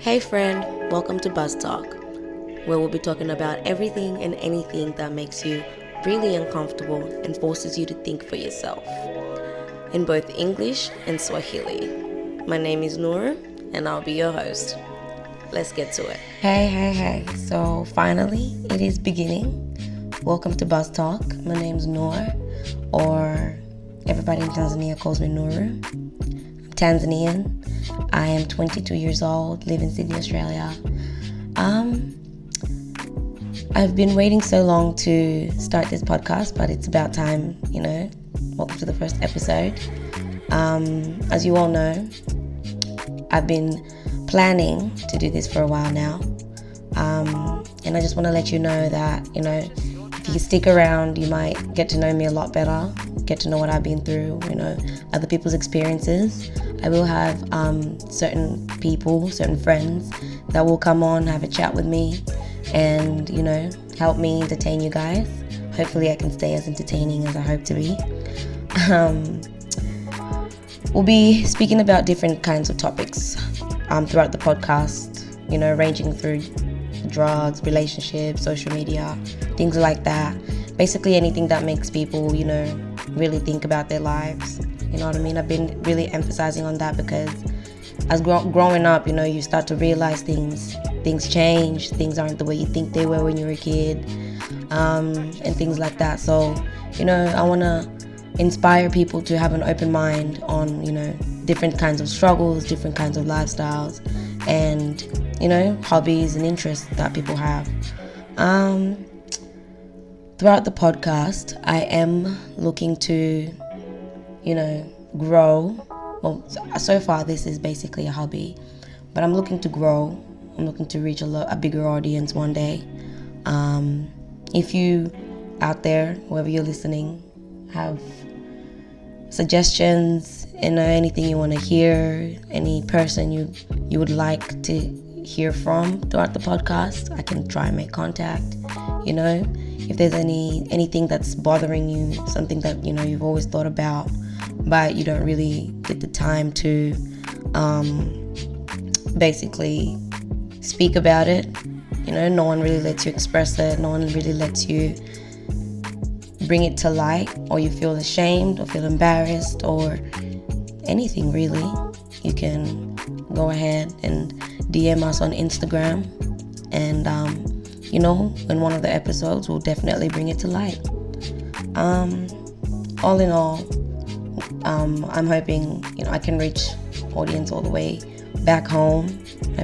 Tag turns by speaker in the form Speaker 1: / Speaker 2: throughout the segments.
Speaker 1: Hey, friend, welcome to Buzz Talk, where we'll be talking about everything and anything that makes you really uncomfortable and forces you to think for yourself in both English and Swahili. My name is Noor, and I'll be your host. Let's get to it. Hey, hey, hey. So, finally, it is beginning. Welcome to Buzz Talk. My name's Noor, or everybody in Tanzania calls me Noor. Tanzanian. I am 22 years old, live in Sydney, Australia. Um, I've been waiting so long to start this podcast, but it's about time, you know. Welcome to the first episode. Um, as you all know, I've been planning to do this for a while now. Um, and I just want to let you know that, you know, if you stick around, you might get to know me a lot better, get to know what I've been through, you know, other people's experiences. I will have um, certain people, certain friends that will come on, have a chat with me, and, you know, help me entertain you guys. Hopefully, I can stay as entertaining as I hope to be. Um, we'll be speaking about different kinds of topics um, throughout the podcast, you know, ranging through drugs, relationships, social media, things like that. Basically, anything that makes people, you know, really think about their lives. You know what I mean? I've been really emphasizing on that because as gro- growing up, you know, you start to realize things things change, things aren't the way you think they were when you were a kid, um, and things like that. So, you know, I want to inspire people to have an open mind on, you know, different kinds of struggles, different kinds of lifestyles, and you know, hobbies and interests that people have. Um, throughout the podcast, I am looking to, you know, grow. Well, so far, this is basically a hobby, but I'm looking to grow. I'm looking to reach a, lo- a bigger audience one day. Um, if you out there, whoever you're listening, have suggestions, you know, anything you want to hear, any person you you would like to hear from throughout the podcast, I can try and make contact. You know, if there's any anything that's bothering you, something that you know you've always thought about, but you don't really get the time to um, basically speak about it. You know, no one really lets you express it. No one really lets you bring it to light, or you feel ashamed, or feel embarrassed, or anything really. You can go ahead and DM us on Instagram, and um, you know, in one of the episodes, we'll definitely bring it to light. Um, all in all, um, I'm hoping you know I can reach audience all the way back home,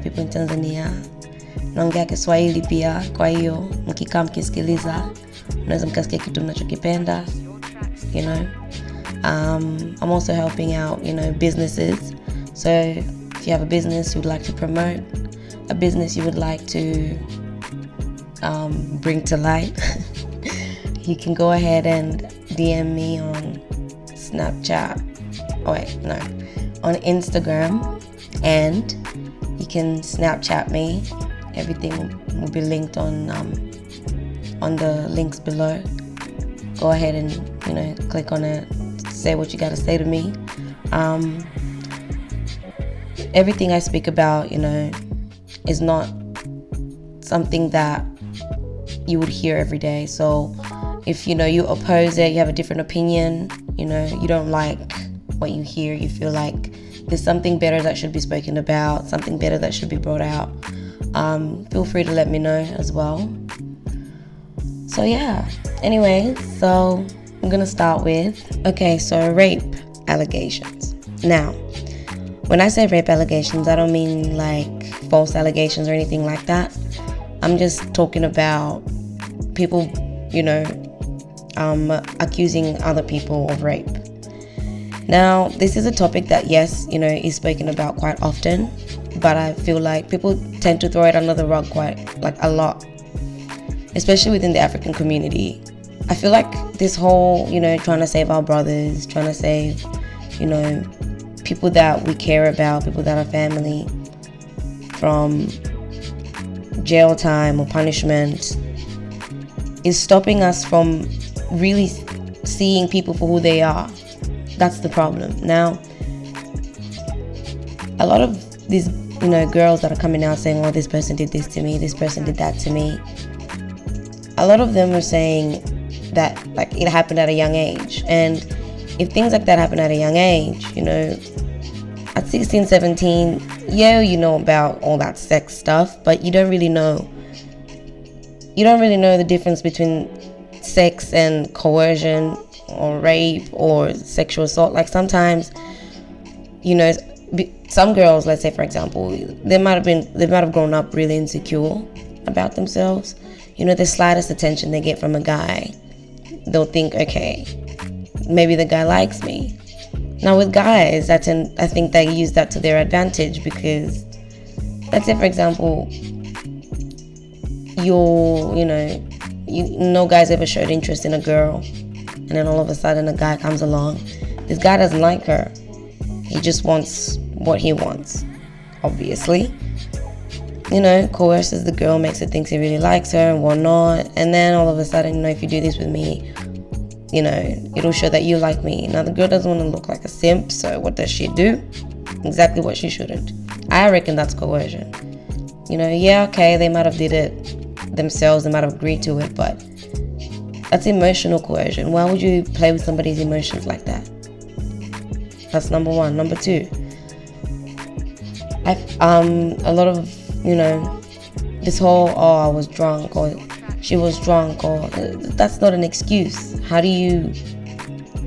Speaker 1: people in Tanzania. Naongea Kiswahili pia, kwa hiyo mkikaa mkisikiliza, unaweza mkasikia kitu mnachokipenda, you know. Um, I'm also helping out, you know, businesses. So if you have a business you would like to promote, a business you would like to um, bring to light, you can go ahead and DM me on Snapchat. Oh wait, no, on Instagram, and you can Snapchat me. Everything will be linked on um, on the links below. Go ahead and you know click on it. Say what you got to say to me. Um, everything I speak about, you know, is not something that you would hear every day. So if you know you oppose it, you have a different opinion, you know, you don't like what you hear, you feel like there's something better that should be spoken about, something better that should be brought out. Um, feel free to let me know as well. So yeah. Anyway, so I'm gonna start with okay, so rape allegations. Now, when I say rape allegations, I don't mean like false allegations or anything like that. I'm just talking about people, you know, um, accusing other people of rape. Now, this is a topic that, yes, you know, is spoken about quite often, but I feel like people tend to throw it under the rug quite, like, a lot, especially within the African community. I feel like this whole, you know, trying to save our brothers, trying to save, you know, people that we care about, people that are family from jail time or punishment is stopping us from really seeing people for who they are. That's the problem. Now, a lot of these you know, girls that are coming out saying, oh, this person did this to me, this person did that to me, a lot of them are saying that, like, it happened at a young age. And if things like that happen at a young age, you know, at 16, 17, yeah, you know about all that sex stuff, but you don't really know. You don't really know the difference between sex and coercion or rape or sexual assault. Like sometimes, you know, some girls, let's say for example, they might have been, they might have grown up really insecure about themselves. You know, the slightest attention they get from a guy, they'll think, okay, maybe the guy likes me. Now with guys, that's an, I think they use that to their advantage because, let's say for example, you're, you know, you no guy's ever showed interest in a girl, and then all of a sudden a guy comes along. This guy doesn't like her. He just wants what he wants, obviously. You know, coerces the girl, makes her think he really likes her and whatnot. And then all of a sudden, you know, if you do this with me, you know, it'll show that you like me. Now, the girl doesn't want to look like a simp, so what does she do? Exactly what she shouldn't. I reckon that's coercion. You know, yeah, okay, they might have did it themselves, they might have agreed to it, but that's emotional coercion. Why would you play with somebody's emotions like that? That's number one. Number two, I um a lot of you know this whole oh I was drunk or she was drunk or that's not an excuse. How do you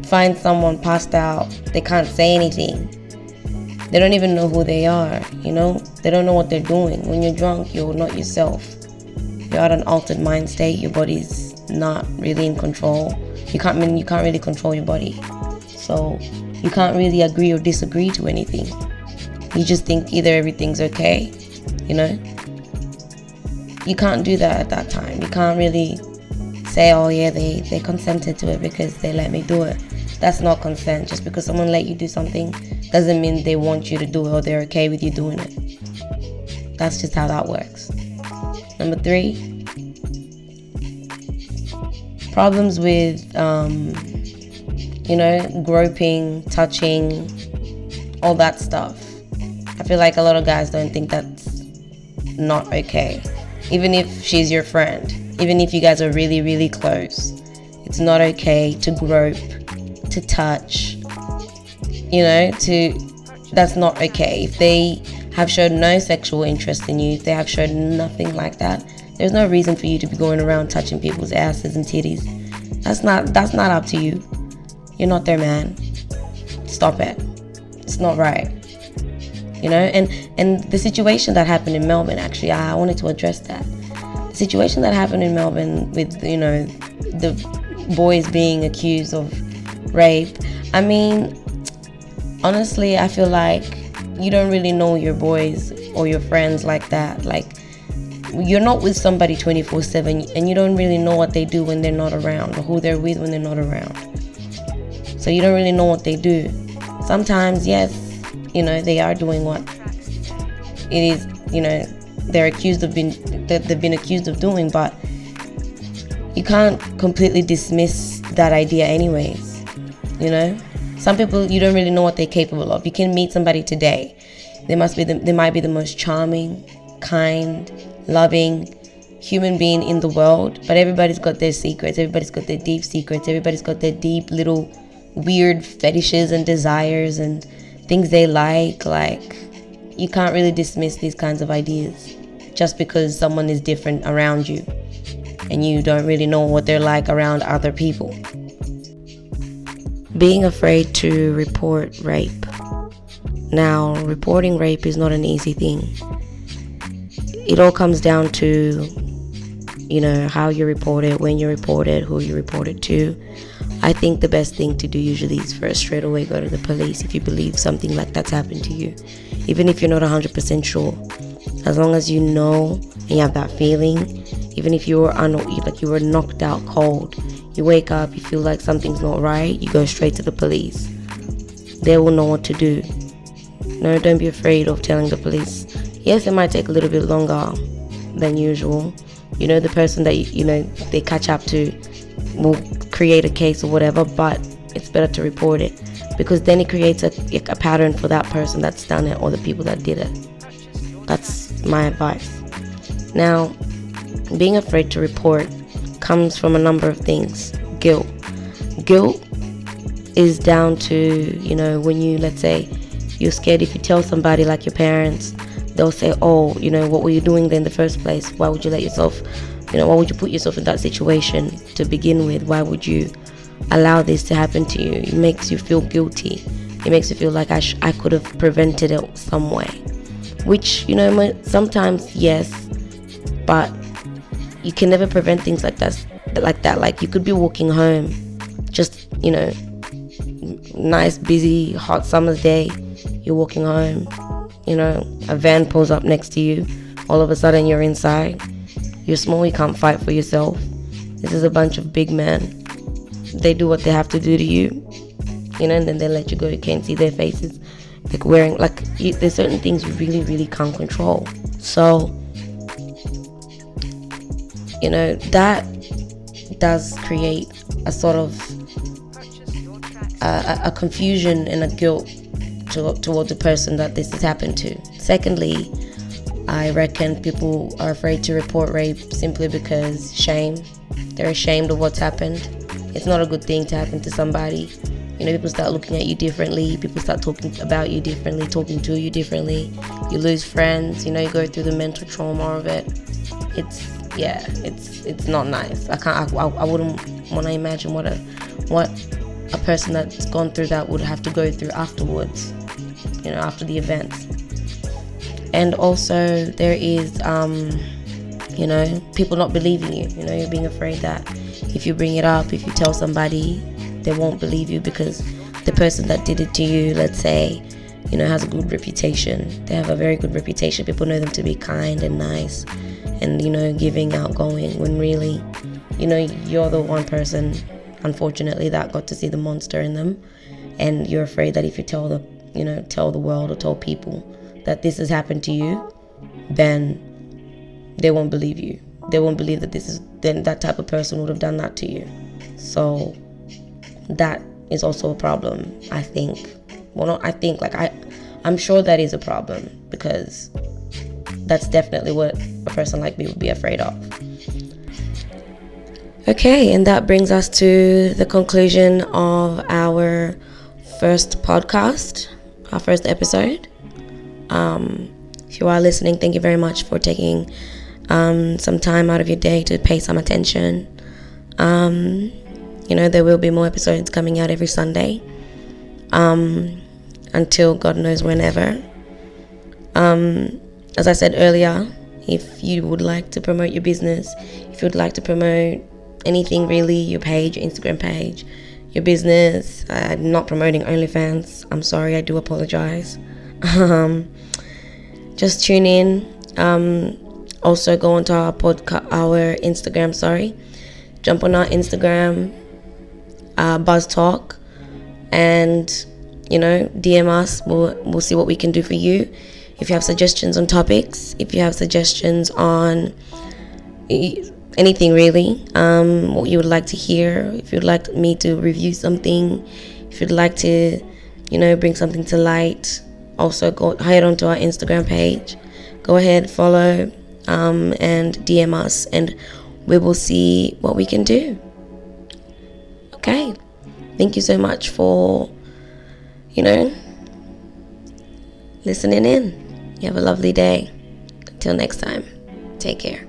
Speaker 1: find someone passed out? They can't say anything. They don't even know who they are, you know? They don't know what they're doing. When you're drunk, you're not yourself. You're at an altered mind state. Your body's not really in control. You can't I mean you can't really control your body. So you can't really agree or disagree to anything. You just think either everything's okay, you know? You can't do that at that time. You can't really say, oh yeah, they, they consented to it because they let me do it. That's not consent. Just because someone let you do something doesn't mean they want you to do it or they're okay with you doing it. That's just how that works. Number three, problems with, um, you know, groping, touching, all that stuff. I feel like a lot of guys don't think that's not okay. Even if she's your friend, even if you guys are really, really close, it's not okay to grope, to touch, you know, to that's not okay. If they have shown no sexual interest in you, if they have shown nothing like that, there's no reason for you to be going around touching people's asses and titties. That's not that's not up to you. You're not their man. Stop it. It's not right you know and and the situation that happened in melbourne actually i wanted to address that the situation that happened in melbourne with you know the boys being accused of rape i mean honestly i feel like you don't really know your boys or your friends like that. Like you're not with somebody 24 7 and you don't really know what they do when they're not around or who they're with when they're not around. So you don't really know what they do. Sometimes yes you know they are doing what it is you know they're accused of being that they've been accused of doing but you can't completely dismiss that idea anyways you know some people you don't really know what they're capable of you can meet somebody today they must be the, they might be the most charming kind loving human being in the world but everybody's got their secrets everybody's got their deep secrets everybody's got their deep little weird fetishes and desires and things they like. Like, you can't really dismiss these kinds of ideas just because someone is different around you and you don't really know what they're like around other people. Being afraid to report rape. Now, reporting rape is not an easy thing. It all comes down to, you know, how you report it, when you report it, who you report it to. I think the best thing to do usually is first straight away go to the police if you believe something like that's happened to you, even if you're not 100% sure. As long as you know and you have that feeling, even if you were un- like you were knocked out cold, you wake up, you feel like something's not right, you go straight to the police. They will know what to do. No, don't be afraid of telling the police. Yes, it might take a little bit longer than usual. You know, the person that you know they catch up to will create a case or whatever, but it's better to report it because then it creates a, a pattern for that person that's done it or the people that did it. That's my advice. Now, being afraid to report comes from a number of things. Guilt. Guilt is down to, you know, when you, let's say, you're scared if you tell somebody like your parents, they'll say, oh, you know, what were you doing there in the first place? Why would you let yourself, you know, why would you put yourself in that situation to begin with? Why would you allow this to happen to you? It makes you feel guilty. It makes you feel like I, sh- I could have prevented it some way. Which, you know, sometimes yes, but you can never prevent things like that. Like that, like you could be walking home, just you know, nice, busy, hot summer's day. You're walking home, you know, a van pulls up next to you. All of a sudden, you're inside. You're small, you can't fight for yourself. This is a bunch of big men. They do what they have to do to you, you know, and then they let you go. You can't see their faces. Like wearing, like, you, there's certain things you really, really can't control. So, you know, that does create a sort of a, a confusion and a guilt to, toward the person that this has happened to. Secondly, I reckon people are afraid to report rape simply because shame. They're ashamed of what's happened. It's not a good thing to happen to somebody. You know, people start looking at you differently. People start talking about you differently, talking to you differently. You lose friends. You know, you go through the mental trauma of it. It's yeah, it's it's not nice. I can't. I, I wouldn't want to imagine what a what a person that's gone through that would have to go through afterwards, you know, after the events. And also, there is, um, you know, people not believing you. You know, you're being afraid that if you bring it up, if you tell somebody, they won't believe you because the person that did it to you, let's say, you know, has a good reputation. They have a very good reputation. People know them to be kind and nice and, you know, giving, outgoing, when really, you know, you're the one person unfortunately that got to see the monster in them. And you're afraid that if you tell the you know tell the world or tell people that this has happened to you then they won't believe you. They won't believe that this is then that type of person would have done that to you. So that is also a problem i think. Well not i think like i i'm sure that is a problem because that's definitely what a person like me would be afraid of Okay, and that brings us to the conclusion of our first podcast, our first episode. Um, if you are listening, thank you very much for taking um, some time out of your day to pay some attention. Um, you know, there will be more episodes coming out every Sunday um, until God knows whenever. Um, as I said earlier, if you would like to promote your business, if you would like to promote anything really, your page, your Instagram page, your business. I'm not promoting OnlyFans. I'm sorry, I do apologize. Um, just tune in. Um, also go onto our podcast, our Instagram. Sorry, jump on our Instagram, uh, Buzz Talk, and you know DM us. We'll we'll see what we can do for you. If you have suggestions on topics, if you have suggestions on anything really um, what you would like to hear if you'd like me to review something if you'd like to you know bring something to light also go head onto our instagram page. Go ahead follow um, and dm us and we will see what we can do. Okay. Thank you so much for you know listening in you have a lovely day. Until next time take care